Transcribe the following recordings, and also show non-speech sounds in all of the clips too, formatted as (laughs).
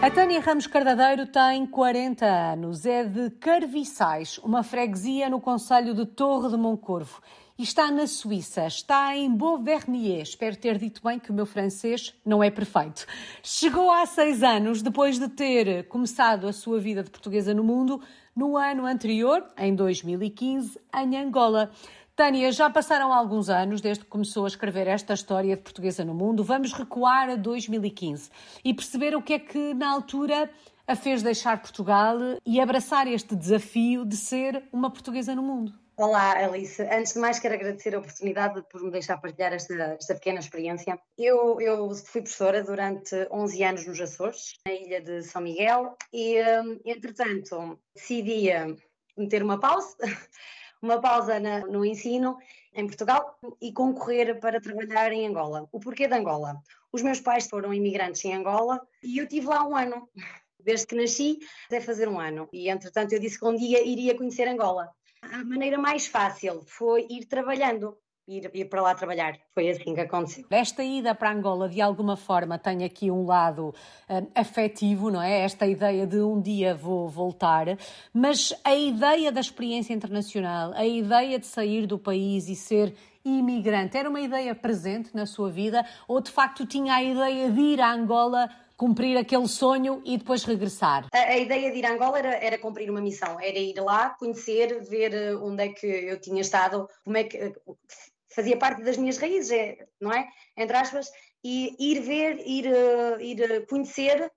A Tânia Ramos Cardadeiro tem 40 anos, é de Carviçais, uma freguesia no Conselho de Torre de Moncorvo. E está na Suíça, está em Beauvernier. Espero ter dito bem que o meu francês não é perfeito. Chegou há seis anos, depois de ter começado a sua vida de portuguesa no mundo, no ano anterior, em 2015, em Angola. Tânia, já passaram alguns anos desde que começou a escrever esta história de portuguesa no mundo. Vamos recuar a 2015 e perceber o que é que na altura a fez deixar Portugal e abraçar este desafio de ser uma portuguesa no mundo. Olá, Alice. Antes de mais, quero agradecer a oportunidade por me deixar partilhar esta, esta pequena experiência. Eu, eu, fui professora durante 11 anos nos Açores, na ilha de São Miguel, e, hum, entretanto, decidi meter uma pausa (laughs) uma pausa na, no ensino em Portugal e concorrer para trabalhar em Angola. O porquê de Angola? Os meus pais foram imigrantes em Angola e eu tive lá um ano. Desde que nasci até fazer um ano. E entretanto eu disse que um dia iria conhecer Angola. A maneira mais fácil foi ir trabalhando ir, ir para lá trabalhar. Foi assim que aconteceu. Esta ida para Angola, de alguma forma, tem aqui um lado um, afetivo, não é? Esta ideia de um dia vou voltar, mas a ideia da experiência internacional, a ideia de sair do país e ser imigrante, era uma ideia presente na sua vida ou de facto tinha a ideia de ir a Angola? cumprir aquele sonho e depois regressar? A, a, ideia de ir a Angola era, era cumprir uma missão, era ir lá, conhecer, ver eh, onde é que eu tinha estado, como é que fazia parte das minhas raízes, é, não é? Entre aspas, e ir ver, ir, uh, ir conhecer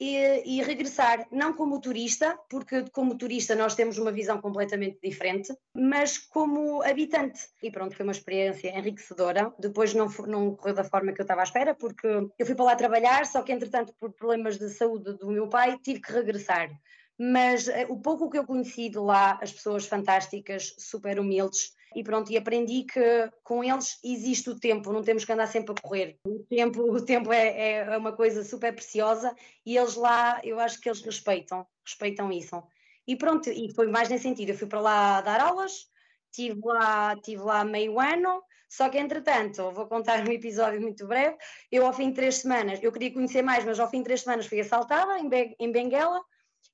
e, e, regressar, não como turista, porque como turista nós temos uma visão completamente diferente, mas como habitante. E pronto, foi uma experiência enriquecedora. Depois não, não correu da forma que eu estava à espera, porque eu fui para lá trabalhar, só que entretanto, por problemas de saúde do meu pai, tive que regressar mas uh, o pouco que eu conheci de lá, as pessoas fantásticas, super humildes, e pronto, e aprendi que com eles existe o tempo, não temos que andar sempre a correr. O tempo, o tempo é, é uma coisa super preciosa e eles lá, eu acho que eles respeitam, respeitam isso. E pronto, e foi mais nesse sentido, eu fui para lá dar aulas, estive lá, tive lá meio ano, só que entretanto, vou contar um episódio muito breve, eu ao fim de três semanas, eu queria conhecer mais, mas ao fim de três semanas fui assaltada em, em Benguela,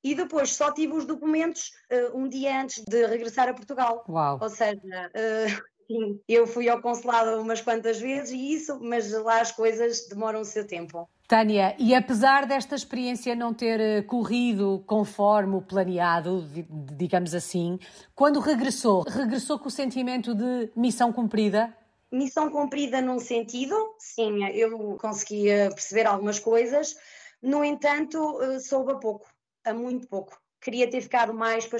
e depois só tive os documentos uh, um dia antes de regressar a Portugal. Uau. Ou seja, uh, (laughs) sim, eu fui ao consulado umas quantas vezes e isso, mas lá as coisas demoram o seu tempo. Tânia, e apesar desta experiência não ter eh, corrido conforme o planeado, digamos assim, quando regressou, regressou com o sentimento de missão cumprida? Missão cumprida num sentido, sim, eu conseguia perceber algumas coisas, no entanto, soube a pouco a muito pouco. Queria ter ficado mais para,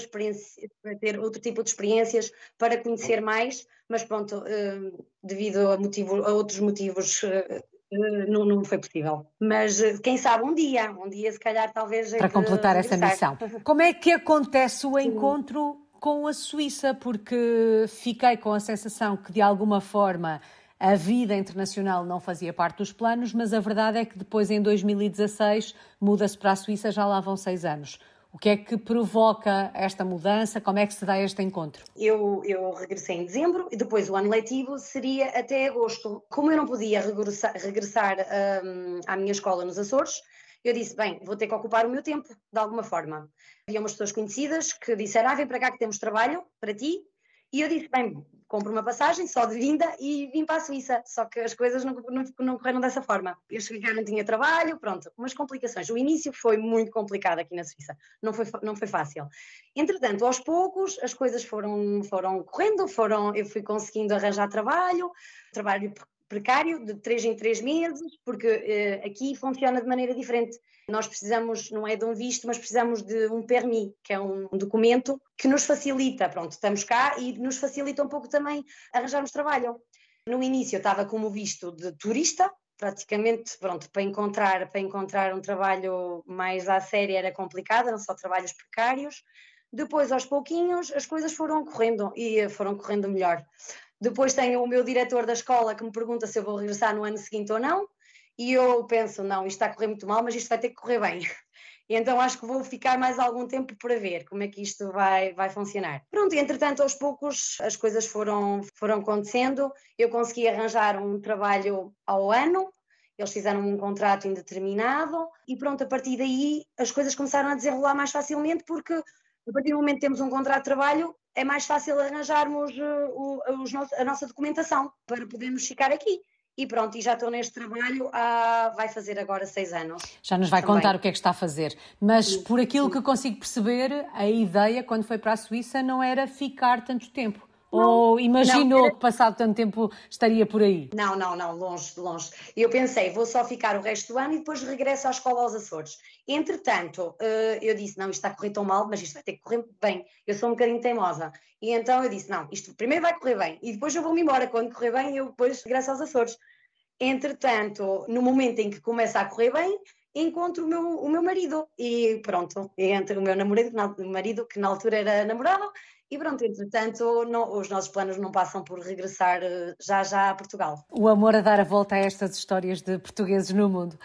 para ter outro tipo de experiências, para conhecer mais, mas pronto, uh, devido a, motivo, a, outros motivos, uh, não, não, foi possível. Mas quem sabe um dia, um dia se calhar talvez. Para completar essa missão. (laughs) Como é que acontece o encontro com a Suíça? Porque fiquei com a sensação que de alguma forma a vida internacional não fazia parte dos planos, mas a verdade é que depois, em 2016, muda-se para a Suíça, já lá vão seis anos. O que é que provoca esta mudança? Como é que se dá este encontro? Eu, eu regressei em dezembro e depois o ano letivo seria até agosto. Como eu não podia regressar, regressar um, à minha escola nos Açores, eu disse, bem, vou ter que ocupar o meu tempo, de alguma forma. Havia umas pessoas conhecidas que disseram, ah, vem para cá que temos trabalho para ti. E eu disse, bem, compro uma passagem só de vinda e vim para a Suíça. Só que as coisas não, não, não correram dessa forma. Eu cheguei cá, não tinha trabalho, pronto, umas complicações. O início foi muito complicado aqui na Suíça, não foi, não foi fácil. Entretanto, aos poucos, as coisas foram, foram correndo, foram, eu fui conseguindo arranjar trabalho, trabalho precário, de três em três meses, porque uh, aqui funciona de maneira diferente. Nós precisamos, não é de um visto, mas precisamos de um permis, que é um documento que nos facilita, pronto, estamos cá e nos facilita um pouco também arranjarmos trabalho. No início eu estava como visto de turista, praticamente, pronto, para encontrar, para encontrar um trabalho mais à séria era complicado, eram só trabalhos precários. Depois, aos pouquinhos, as coisas foram correndo e foram correndo melhor. Depois tenho o meu diretor da escola que me pergunta se eu vou regressar no ano seguinte ou não, e eu penso, não, isto está a correr muito mal, mas isto vai ter que correr bem. (laughs) E então acho que vou ficar mais algum tempo para ver como é que isto vai, vai funcionar. Pronto, entretanto, aos poucos as coisas foram, foram acontecendo. Eu consegui arranjar um trabalho ao ano. eles fizeram um contrato indeterminado e pronto, a partir daí as coisas começaram a desenrolar mais facilmente porque a partir do momento que temos um contrato de trabalho é mais fácil arranjarmos o, os, a nossa documentação para podermos ficar aqui. E pronto, e já estou neste trabalho há, vai fazer agora seis anos. Já nos vai também. contar o que é que está a fazer. Mas sim, por aquilo sim. que consigo perceber, a ideia quando foi para a Suíça não era ficar tanto tempo. Não, Ou imaginou não, que passado tanto tempo estaria por aí? Não, não, não, longe, longe. Eu pensei, vou só ficar o resto do ano e depois regresso à escola aos Açores. Entretanto, eh, eu disse, não, isto está a correr tão mal, mas isto vai ter que correr bem. Eu sou um bocadinho teimosa. E então eu disse, não, isto primeiro vai correr bem e depois eu vou-me embora. Quando correr bem, eu depois regresso aos Açores. Entretanto, no momento em que começa a correr bem, encontro o meu, o meu marido e pronto, entre o meu namorado, marido que na altura era namorado e pronto, entretanto, não, os nossos planos não passam por regressar eh, já já a Portugal. O amor a dar a volta a estas histórias de portugueses no mundo.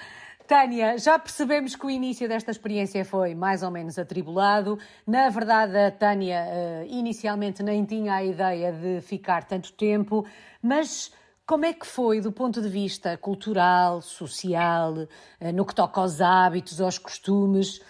Tânia, já percebemos que o início desta experiência foi mais ou menos atribulado. Na verdade, a Tânia uh, inicialmente nem tinha a ideia de ficar tanto tempo, mas como é que foi do ponto de vista cultural, social, uh, no que toca aos hábitos, aos costumes?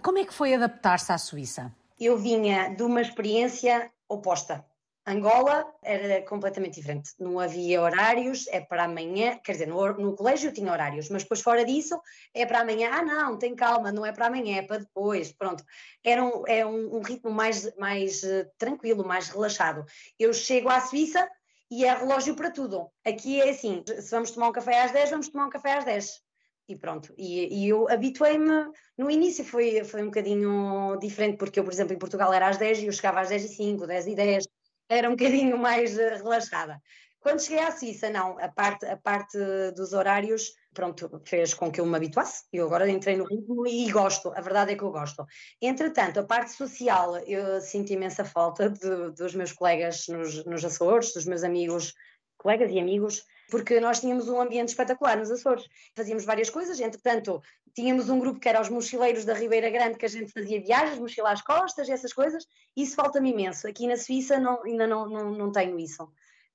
Como é que foi adaptar-se à Suíça? Eu vinha de uma experiência oposta. Angola era completamente diferente. Não havia horários, é para amanhã. Quer dizer, no, no, colégio tinha horários, mas depois fora disso é para amanhã. Ah, não, tem calma, não é para amanhã, é para depois. Pronto. Era um, é um, um ritmo mais, mais uh, tranquilo, mais relaxado. Eu chego à Suíça e é relógio para tudo. Aqui é assim: se vamos tomar um café às 10, vamos tomar um café às 10 e pronto. E, e eu habituei-me, no início foi, foi um bocadinho diferente, porque eu, por exemplo, em Portugal era às 10 e eu chegava às 10 e 5, 10 e 10, era um (laughs) bocadinho mais uh, relaxada. Quando cheguei à Suíça, não, a parte, a parte dos horários, pronto, fez com que eu me habituasse. Eu agora entrei no ritmo e gosto, a verdade é que eu gosto. Entretanto, a parte social, eu sinto imensa falta de, dos meus colegas nos, nos Açores, dos meus amigos, colegas e amigos, porque nós tínhamos um ambiente espetacular nos Açores. Fazíamos várias coisas, entretanto, tínhamos um grupo que era os mochileiros da Ribeira Grande, que a gente fazia viagens, mochila às costas, essas coisas, isso falta-me imenso. Aqui na Suíça não, ainda não, não, não tenho isso.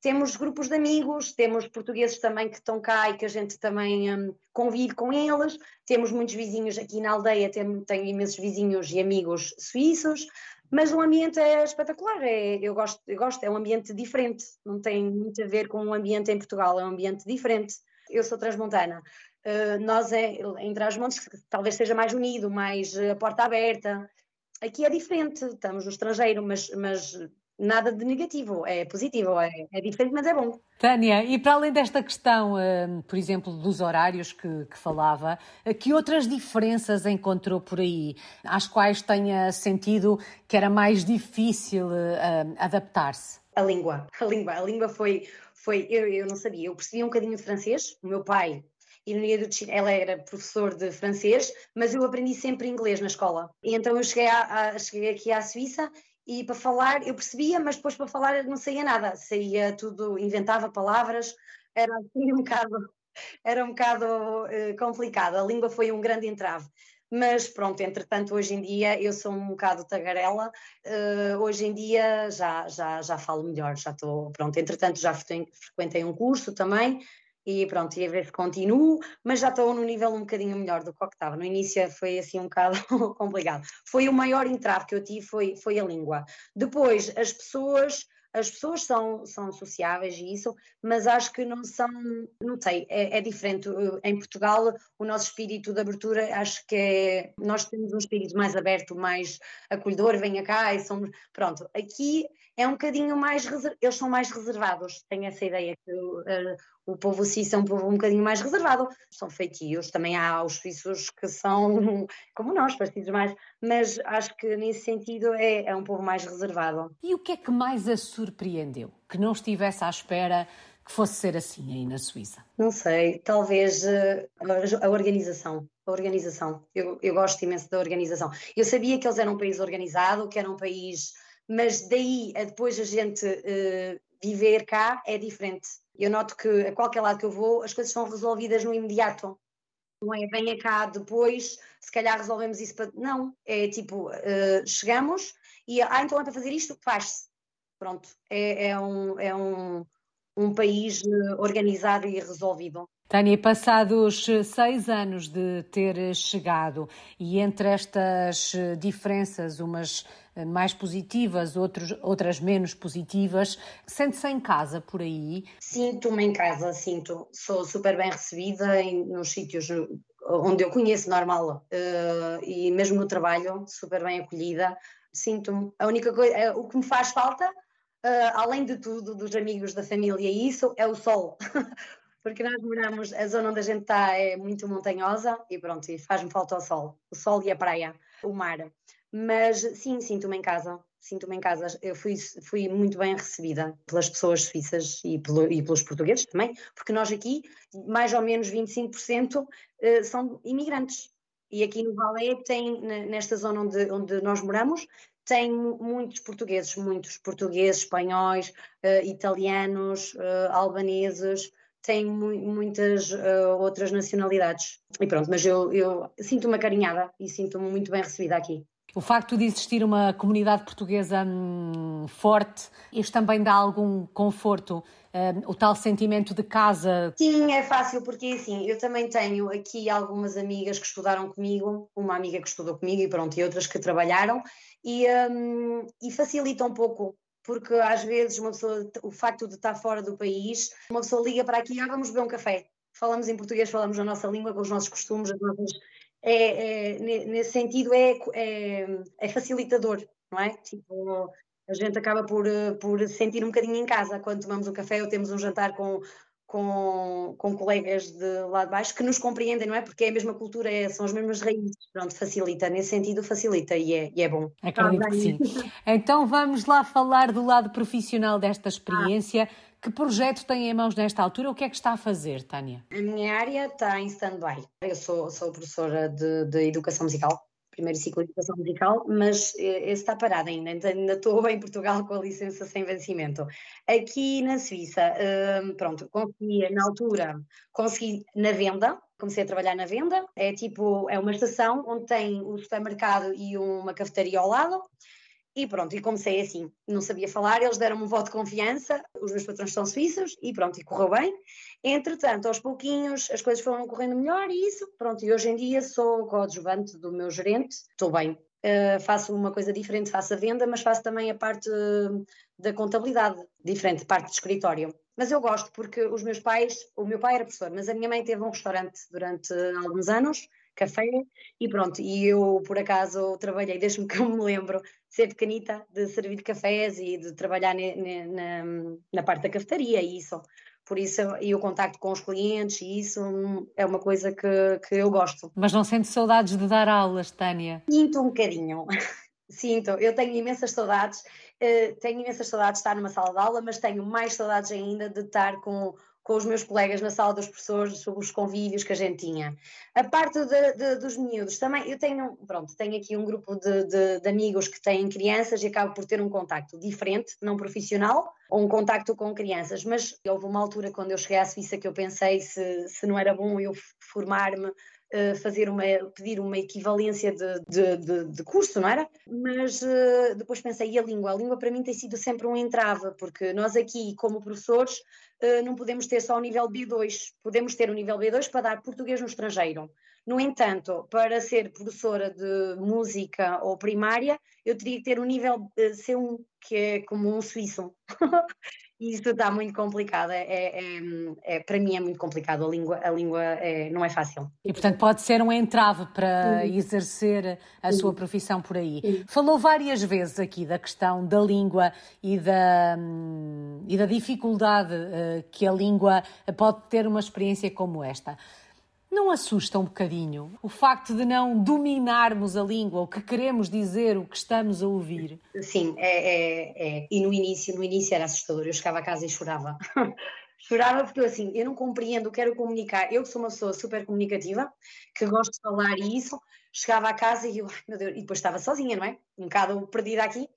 Temos grupos de amigos, temos portugueses também que estão cá e que a gente também um, convive com eles, temos muitos vizinhos aqui na aldeia, tenho, tenho imensos vizinhos e amigos suíços, mas o ambiente é espetacular, é, eu, gosto, eu gosto, é um ambiente diferente, não tem muito a ver com o ambiente em Portugal, é um ambiente diferente. Eu sou transmontana, uh, nós é, em Trás-Montes talvez seja mais unido, mais a porta aberta. Aqui é diferente, estamos no estrangeiro, mas, mas nada de negativo, é positivo, é, é, diferente, mas é bom. Tânia, e para além desta questão, hum, por exemplo, dos horários que, que, falava, que outras diferenças encontrou por aí, às quais tenha sentido que era mais difícil uh, adaptar-se? A língua, a língua, a língua foi, foi eu, eu não sabia, eu percebia um bocadinho de francês, o meu pai no dia do ela era professor de francês, mas eu aprendi sempre inglês na escola. E então eu cheguei, a, a, cheguei aqui à Suíça e para falar eu percebia, mas depois para falar não saía nada, saía tudo, inventava palavras, era assim um bocado, (laughs) era um bocado uh, complicado, a língua foi um grande entrave. Mas pronto, entretanto, hoje em dia eu sou um bocado tagarela, uh, hoje em dia já, já, já falo melhor, já estou, pronto, entretanto já frequentei um curso também, e pronto, e a ver se continuo, mas já estou num nível um bocadinho melhor do que o que estava. No início foi assim um bocado (laughs) complicado. Foi o maior entrave que eu tive, foi, foi a língua. Depois, as pessoas, as pessoas são, são sociáveis e isso, mas acho que não são, não sei, é, é, diferente. Em Portugal, o nosso espírito de abertura, acho que é, nós temos um espírito mais aberto, mais acolhedor, venha cá e somos, pronto. Aqui é um bocadinho mais, eles são mais reservados, tenho essa ideia que uh, o povo suíço é um povo um bocadinho mais reservado, são feitios, também há os suíços que são (laughs) como nós, partidos mais, mas acho que nesse sentido é, é um povo mais reservado. E o que é que mais a surpreendeu? Que não estivesse à espera que fosse ser assim aí na Suíça? Não sei, talvez uh, a organização. A organização. Eu, eu gosto imenso da organização. Eu sabia que eles eram um país organizado, que era um país mas daí a depois a gente uh, viver cá é diferente. Eu noto que a qualquer lado que eu vou as coisas são resolvidas no imediato. Não é venha cá depois, se calhar resolvemos isso para. Não, é tipo, uh, chegamos e ah, então é para fazer isto, faz-se. Pronto, é, é, um, é um, um país eh, organizado e resolvido. Tânia, passados seis anos de ter chegado e entre estas diferenças, umas mais positivas, outros, outras menos positivas, sente-se em casa por aí? Sinto-me em casa, sinto. Sou super bem recebida em, nos sítios onde eu conheço normal uh, e mesmo no trabalho, super bem acolhida. Sinto-me. A única coisa, eh, o que me faz falta, uh, além de tudo, dos amigos, da família e isso, é o sol. (laughs) porque nós moramos, a zona onde a gente está é muito montanhosa e pronto, e faz-me falta o sol, o sol e a praia, o mar. Mas sim, sinto-me em casa, sinto-me em casa. Eu fui, fui muito bem recebida pelas pessoas suíças e, pelo, e pelos portugueses também, porque nós aqui, mais ou menos 25% eh, são imigrantes. E aqui no Valé tem, nesta zona onde, onde nós moramos, tem muitos portugueses, muitos portugueses, espanhóis, uh, italianos, uh, albaneses, tem mu muitas outras nacionalidades. E pronto, mas eu, eu sinto-me acarinhada e sinto-me muito bem recebida aqui. O facto de existir uma comunidade portuguesa hum, forte, isto também dá algum conforto, hum, o tal sentimento de casa? Sim, é fácil, porque assim, eu também tenho aqui algumas amigas que estudaram comigo, uma amiga que estudou comigo e pronto, e outras que trabalharam, e, hum, e facilita um pouco porque às vezes uma pessoa, o facto de estar fora do país, uma pessoa liga para aqui, ah, vamos beber um café. Falamos em português, falamos a nossa língua, com os nossos costumes, as nossas, é, é, nesse sentido é, é, é, facilitador, não é? Tipo, a gente acaba por, por sentir um bocadinho em casa quando tomamos um café ou temos um jantar com, com, com colegas de lá de baixo que nos compreendem, não é? Porque é a mesma cultura, é, são as mesmas raízes. Pronto, facilita, nesse sentido facilita e é, e é bom. Acredito que sim. Então vamos lá falar do lado profissional desta (laughs) experiência. Ah. Que projeto tem em mãos nesta altura? O que é que está a fazer, Tânia? A minha área está em stand-by. Eu sou, sou professora de, de educação musical primeiro ciclo de educação musical, mas eh, esse está parado ainda, ainda estou (laughs) em Portugal com a licença sem vencimento. Aqui na Suíça, hum, pronto, consegui na altura, consegui na venda, comecei a trabalhar na venda, é tipo, é uma estação onde tem o supermercado e uma cafetaria ao lado, e pronto, e comecei assim, não sabia falar, eles deram-me um voto de confiança, os meus patrões são suíços, e pronto, e correu bem. Entretanto, aos pouquinhos, as coisas foram correndo melhor e isso, pronto, e hoje em dia sou coadjuvante do meu gerente, estou bem. Uh, faço uma coisa diferente, faço a venda, mas faço também a parte uh, da contabilidade, diferente, parte de escritório. Mas eu gosto porque os meus pais, o meu pai era professor, mas a minha mãe teve um restaurante durante alguns anos, café, e pronto, e eu por acaso trabalhei, desde que eu me lembro, ser pequenita, de servir cafés e de trabalhar ne, ne, na, na parte da cafetaria e isso. Por isso, e o contacto com os clientes, e isso é uma coisa que, que eu gosto. Mas não sente saudades de dar aulas, Tânia? Sinto um bocadinho. (laughs) Sinto, eu tenho imensas saudades, uh, tenho imensas saudades de estar numa sala de aula, mas tenho mais saudades ainda de estar com com os meus colegas na sala dos professores sobre os convívios que a gente tinha. A parte de, de, dos miúdos também, eu tenho, pronto, tenho aqui um grupo de, de, amigos que têm crianças e acabo por ter um contacto diferente, não profissional, ou um contacto com crianças, mas houve uma altura quando eu cheguei à Suíça que eu pensei se, se não era bom eu formar-me Uh, fazer uma, pedir uma equivalência de, de, de, de curso, não era? Mas uh, depois pensei, e a língua? A língua para mim tem sido sempre um entrave, porque nós aqui, como professores, não podemos ter só o nível B2, podemos ter o nível B2 para dar português no estrangeiro. No entanto, para ser professora de música ou primária, eu teria que ter o nível C1, que é como um suíço. (laughs) isso está muito complicado. É, é, é, para mim é muito complicado. A língua, a língua é, não é fácil. E, portanto, pode ser um entrave para exercer a sua profissão por aí. Falou várias vezes aqui da questão da língua e da, e da dificuldade uh, que a língua pode ter uma experiência como esta. Não assusta um bocadinho o facto de não dominarmos a língua, o que queremos dizer, o que estamos a ouvir? Sim, é, é, é. E no início, no início era assustador. Eu chegava a casa e chorava. (laughs) chorava porque eu assim, eu não compreendo, quero comunicar. Eu que sou uma pessoa super comunicativa, que gosto de falar e isso, chegava a casa e eu, meu Deus, e depois estava sozinha, não é? Um bocado perdida aqui.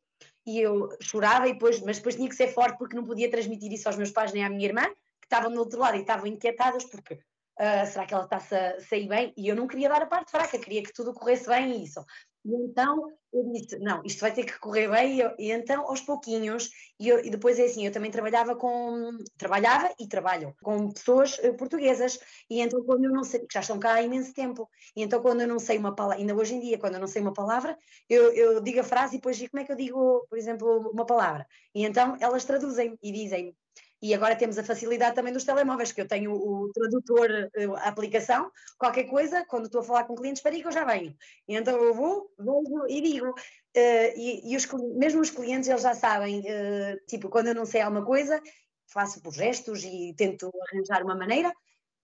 E eu chorava, e depois, mas depois tinha que ser forte porque não podia transmitir isso aos meus pais nem à minha irmã, que estavam do outro lado e estavam inquietadas porque Uh, será que ela está-se a sair bem? E eu não queria dar a parte fraca, queria que tudo corresse bem e isso. E então eu disse, não, isto vai ter que correr bem, e, eu, e então aos pouquinhos, e, eu, e, depois é assim, eu também trabalhava com, trabalhava e trabalho com pessoas uh, portuguesas, e então quando eu não sei, que já estão cá há imenso tempo, e então quando eu não sei uma palavra, ainda hoje em dia, quando eu não sei uma palavra, eu, eu digo a frase e depois digo como é que eu digo, por exemplo, uma palavra, e então elas traduzem e dizem, e agora temos a facilidade também dos telemóveis, que eu tenho o tradutor, eh, a aplicação, qualquer coisa, quando estou a falar com clientes, para que eu já venho. Então eu vou, vou e digo. Uh, e, e os, mesmo os clientes, eles já sabem, uh, tipo, quando eu não sei alguma coisa, faço por gestos e tento arranjar uma maneira,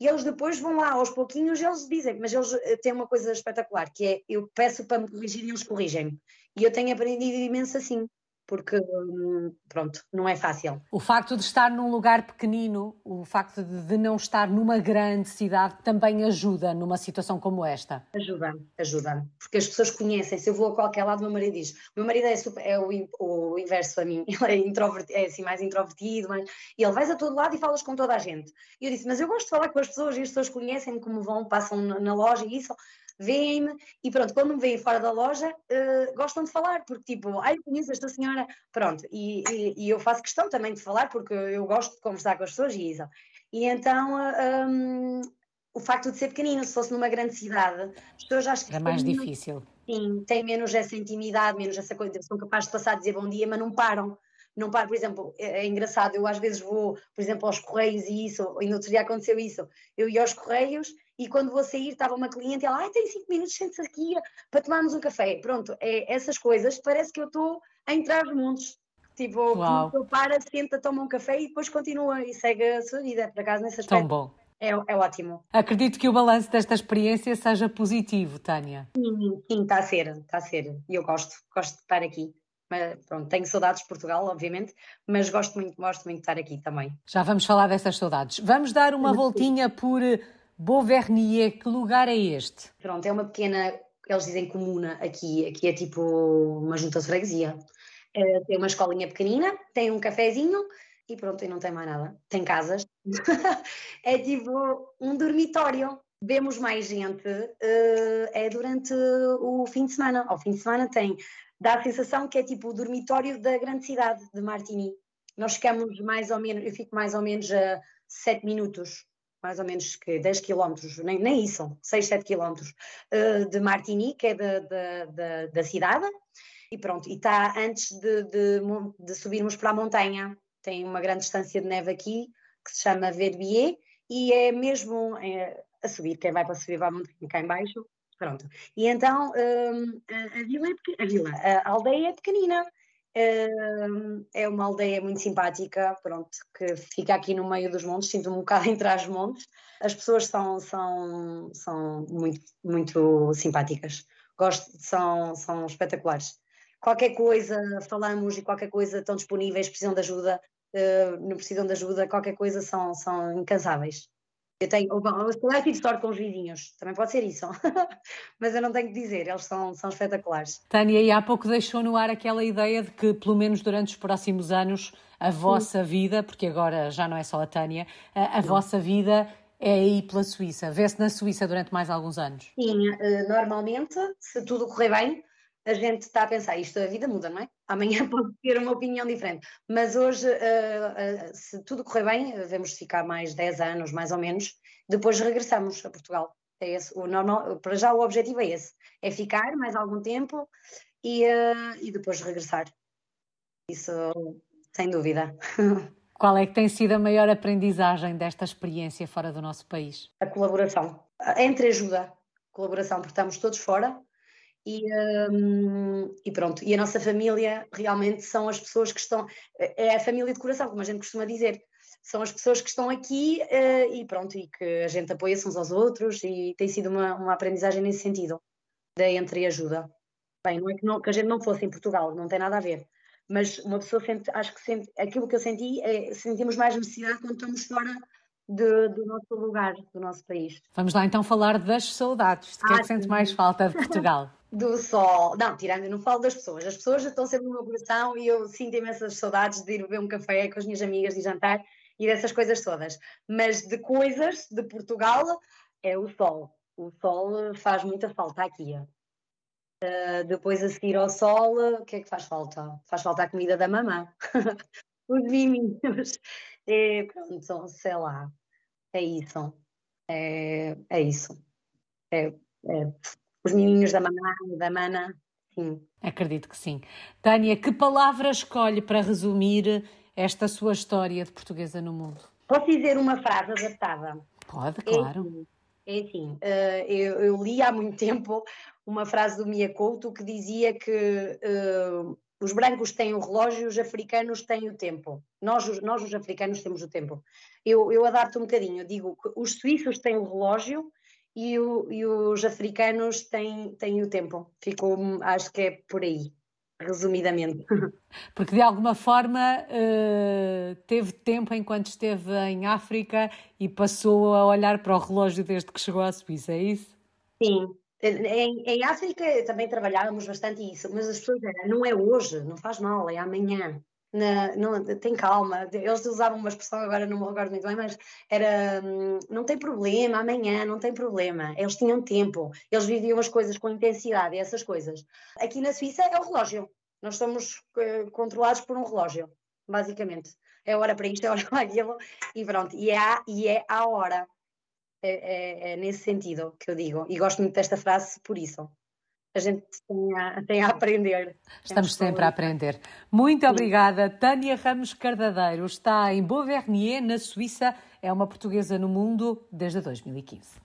e eles depois vão lá aos pouquinhos eles dizem, mas eles têm uma coisa espetacular, que é, eu peço para me corrigir e eles corrigem. E eu tenho aprendido imenso assim porque hum, pronto, não é fácil. O facto de estar num lugar pequenino, o facto de não estar numa grande cidade também ajuda numa situação como esta? Ajuda, ajuda, porque as pessoas conhecem, se eu vou a qualquer lado, meu marido diz, meu marido é, super, é o, o, inverso a mim, (laughs) ele é, introvertido, é assim mais introvertido, mas, e ele vais a todo lado e falas com toda a gente. E eu disse, mas eu gosto de falar com as pessoas e as pessoas conhecem-me como vão, passam na loja e isso, veem-me e pronto, quando me veem fora da loja, uh, gostam de falar, porque tipo, ai, eu conheço esta senhora, pronto, e, e, e, eu faço questão também de falar, porque eu gosto de conversar com as pessoas e isso. E então, uh, um, o facto de ser pequenino, se fosse numa grande cidade, as pessoas acham que. É mais difícil. Sim, têm menos essa intimidade, menos essa coisa, são capazes de passar a dizer bom dia, mas não param não paro, por exemplo, é, é, engraçado, eu às vezes vou, por exemplo, aos Correios e isso, e no outro dia aconteceu isso, eu ia aos Correios e quando vou sair estava uma cliente e ela, ai, tem cinco minutos, sente-se aqui para tomarmos um café. Pronto, é, essas coisas, parece que eu estou a entrar nos mundos. Tipo, eu para, senta, toma um café e depois continua e segue a sua vida. Por acaso, nesse aspecto. Tão bom. É, é, ótimo. Acredito que o balanço desta experiência seja positivo, Tânia. Sim, sim, está a ser, está a ser. E eu gosto, gosto de estar aqui. Mas, pronto, tenho saudades de Portugal, obviamente, mas gosto muito, gosto muito de estar aqui também. Já vamos falar dessas saudades. Vamos dar uma voltinha por Beauvernier, que lugar é este? Pronto, é uma pequena, eles dizem comuna aqui, aqui é tipo uma junta de freguesia. É, tem uma escolinha pequenina, tem um cafezinho e pronto, e não tem mais nada. Tem casas. (laughs) é tipo um dormitório. Vemos mais gente, uh, é durante o fim de semana. Ao fim de semana tem, dá a sensação que é tipo o dormitório da grande cidade de Martigny. Nós ficamos mais ou menos, eu fico mais ou menos a sete minutos mais ou menos que 10 quilómetros, nem, nem isso, 6, 7 quilómetros, uh, de Martigny, que é da, da, da, da cidade, e pronto, e está antes de, de, de, subirmos para a montanha, tem uma grande distância de neve aqui, que se chama Verbier, e é mesmo é, a subir, quem vai para subir vai a montanha cá em baixo, pronto. E então um, a, a, vila é, a a aldeia é pequenina, é uma aldeia muito simpática, pronto, que fica aqui no meio dos montes, sinto-me um (laughs) bocado entre as montes. As pessoas são, são, são muito, muito simpáticas, gosto, são, são espetaculares. Qualquer coisa, falamos e qualquer coisa estão disponíveis, precisam de ajuda, uh, não precisam de ajuda, qualquer coisa são, são incansáveis. Eu tenho, eu tive sorte com os vizinhos, também pode ser isso, (laughs) mas eu não tenho que dizer, eles são, são espetaculares. Tânia, e há pouco deixou no ar aquela ideia de que, pelo menos durante os próximos anos, a vossa Sim. vida, porque agora já não é só a Tânia, a, a vossa vida é aí pela Suíça. Vê-se na Suíça durante mais alguns anos? Sim, eh, normalmente, se tudo correr bem, a gente está a pensar, isto a vida muda, não é? Amanhã (laughs) pode ter uma opinião diferente. Mas hoje, uh, uh, se tudo correr bem, devemos ficar mais 10 anos, mais ou menos, depois regressamos a Portugal. É esse, o normal, para já o objetivo é esse, é ficar mais algum tempo e, uh, e depois regressar. Isso, sem dúvida. (laughs) Qual é que tem sido a maior aprendizagem desta experiência fora do nosso país? A colaboração, a entreajuda, colaboração, porque estamos todos fora, e, um, e, pronto, e a nossa família realmente são as pessoas que estão, é a família de coração, como a gente costuma dizer, são as pessoas que estão aqui uh, e pronto, e que a gente apoia-se uns aos outros e tem sido uma, uma aprendizagem nesse sentido, da entreajuda. Bem, não é que, não, que a gente não fosse em Portugal, não tem nada a ver, mas uma pessoa sente, acho que sente, aquilo que eu senti, é, sentimos mais necessidade quando estamos fora de, do nosso lugar, do nosso país. Vamos lá então falar das saudades. De que ah, é que sente mais falta de Portugal? (laughs) do sol. Não, tirando, eu não falo das pessoas. As pessoas estão sempre no meu coração e eu sinto imensas saudades de ir beber um café com as minhas amigas, de jantar e dessas coisas todas. Mas de coisas de Portugal é o sol. O sol faz muita falta aqui. Uh, depois a seguir ao sol, o que é que faz falta? Faz falta a comida da mamã, (laughs) os miminhos. E pronto, sei lá, é isso. É, é isso. É, é, os miminhos da mamã, da mana, sim. Acredito que sim. Tânia, que palavra escolhe para resumir esta sua história de portuguesa no mundo? Posso dizer uma frase adaptada? Pode, claro. É assim, é assim uh, eu, eu, li há muito tempo uma frase do Mia Couto que dizia que uh, os brancos têm o relógio, os africanos têm o tempo. Nós, nós os africanos, temos o tempo. Eu, eu adapto um bocadinho, digo que os suíços têm o relógio e, o, e os africanos têm, têm o tempo. Ficou, acho que é por aí resumidamente. (laughs) Porque de alguma forma uh, teve tempo enquanto esteve em África e passou a olhar para o relógio desde que chegou à Suíça, é isso? Sim. Em, em África também trabalhávamos bastante isso, mas as pessoas eram, não é hoje, não faz mal, é amanhã na, não, tem calma. Eles usavam uma expressão, agora não me recordo muito bem, mas era hum, não tem problema, amanhã não tem problema. Eles tinham tempo, eles viviam as coisas com intensidade, essas coisas. Aqui na Suíça é o relógio. Nós somos uh, controlados por um relógio, basicamente. É hora para isto, é hora para aquilo, e pronto. E é e é a hora. É, é, é nesse sentido que eu digo. E gosto muito desta frase por isso a gente tem a, tem a aprender. Estamos sempre a aprender. Muito obrigada. Tânia Ramos Cardadeiro está em Beauvernier, na Suíça. É uma portuguesa no mundo desde 2015.